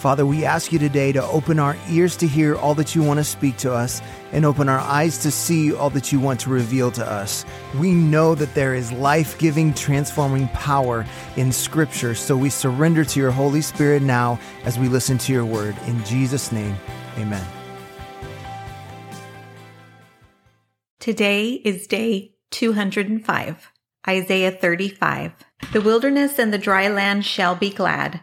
Father, we ask you today to open our ears to hear all that you want to speak to us and open our eyes to see all that you want to reveal to us. We know that there is life giving, transforming power in Scripture, so we surrender to your Holy Spirit now as we listen to your word. In Jesus' name, amen. Today is day 205, Isaiah 35. The wilderness and the dry land shall be glad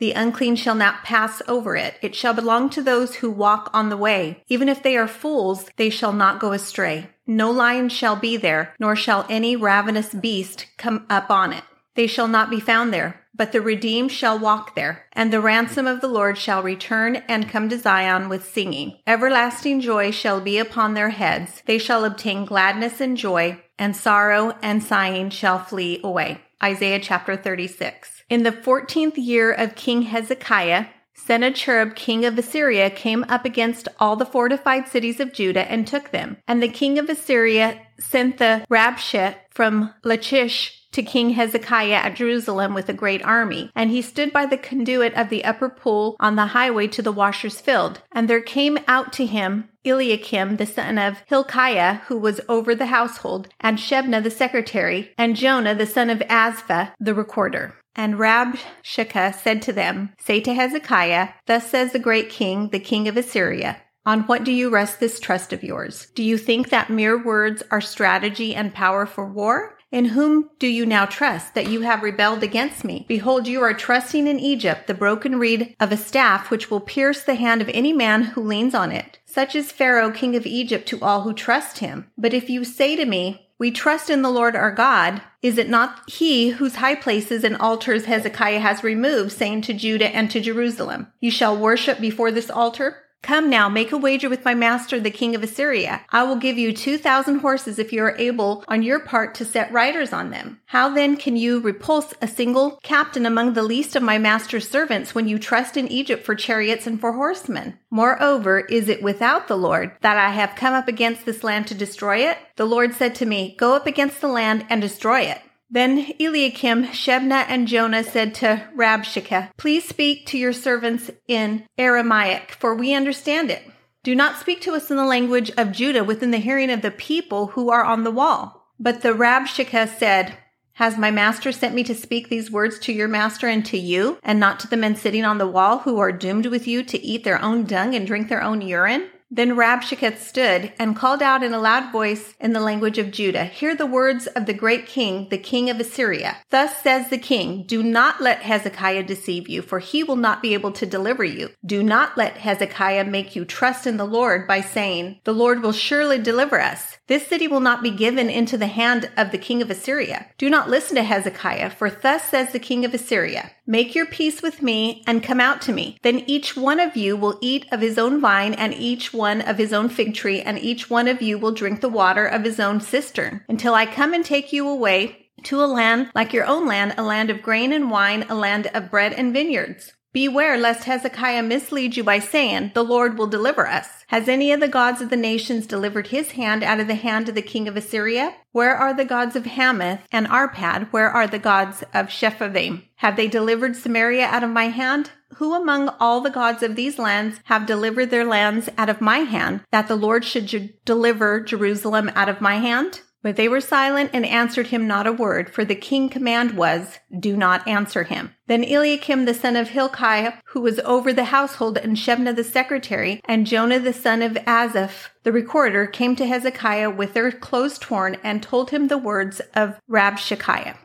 The unclean shall not pass over it. It shall belong to those who walk on the way. Even if they are fools, they shall not go astray. No lion shall be there, nor shall any ravenous beast come up on it. They shall not be found there, but the redeemed shall walk there. And the ransom of the Lord shall return and come to Zion with singing. Everlasting joy shall be upon their heads. They shall obtain gladness and joy, and sorrow and sighing shall flee away. Isaiah chapter 36. In the fourteenth year of King Hezekiah, Sennacherib, king of Assyria, came up against all the fortified cities of Judah and took them. And the king of Assyria sent the Rabshakeh from Lachish to King Hezekiah at Jerusalem with a great army. And he stood by the conduit of the upper pool on the highway to the washer's field. And there came out to him Eliakim, the son of Hilkiah, who was over the household, and Shebna, the secretary, and Joah, the son of Asaph, the recorder. And Rabshakeh said to them, Say to Hezekiah, Thus says the great king, the king of Assyria, On what do you rest this trust of yours? Do you think that mere words are strategy and power for war? In whom do you now trust that you have rebelled against me? Behold, you are trusting in Egypt, the broken reed of a staff which will pierce the hand of any man who leans on it. Such is Pharaoh, king of Egypt, to all who trust him. But if you say to me, we trust in the Lord our God. Is it not he whose high places and altars Hezekiah has removed, saying to Judah and to Jerusalem, You shall worship before this altar? Come now, make a wager with my master, the king of Assyria. I will give you 2,000 horses if you are able on your part to set riders on them. How then can you repulse a single captain among the least of my master's servants when you trust in Egypt for chariots and for horsemen? Moreover, is it without the Lord that I have come up against this land to destroy it? The Lord said to me, Go up against the land and destroy it. Then Eliakim, Shebna, and Joah said to Rabshakeh, Please speak to your servants in Aramaic, for we understand it. Do not speak to us in the language of Judah within the hearing of the people who are on the wall. But the Rabshakeh said, Has my master sent me to speak these words to your master and to you, and not to the men sitting on the wall who are doomed with you to eat their own dung and drink their own urine? Then Rabshakeh stood and called out in a loud voice in the language of Judah, Hear the words of the great king, the king of Assyria. Thus says the king, Do not let Hezekiah deceive you, for he will not be able to deliver you. Do not let Hezekiah make you trust in the Lord by saying, The Lord will surely deliver us. This city will not be given into the hand of the king of Assyria. Do not listen to Hezekiah, for thus says the king of Assyria, Make your peace with me and come out to me. Then each one of you will eat of his own vine and each one of his own fig tree, and each one of you will drink the water of his own cistern, until I come and take you away to a land like your own land, a land of grain and wine, a land of bread and vineyards. Beware lest Hezekiah mislead you by saying, The Lord will deliver us. Has any of the gods of the nations delivered his hand out of the hand of the king of Assyria? Where are the gods of Hamath and Arpad? Where are the gods of Sepharvaim? Have they delivered Samaria out of my hand? Who among all the gods of these lands have delivered their lands out of my hand, that the Lord should deliver Jerusalem out of my hand? But they were silent and answered him not a word, for the king command was, Do not answer him. Then Eliakim the son of Hilkiah, who was over the household, and Shebna the secretary, and Joah the son of Asaph, the recorder, came to Hezekiah with their clothes torn, and told him the words of Rabshakeh.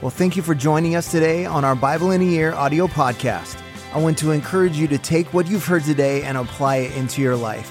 Well, thank you for joining us today on our Bible in a Year audio podcast. I want to encourage you to take what you've heard today and apply it into your life